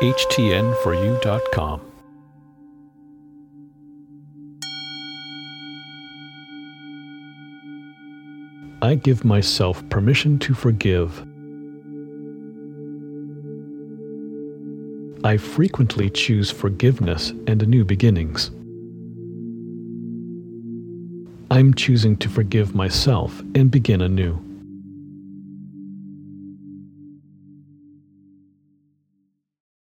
HTN4U.com. I give myself permission to forgive. I frequently choose forgiveness and new beginnings. I'm choosing to forgive myself and begin anew.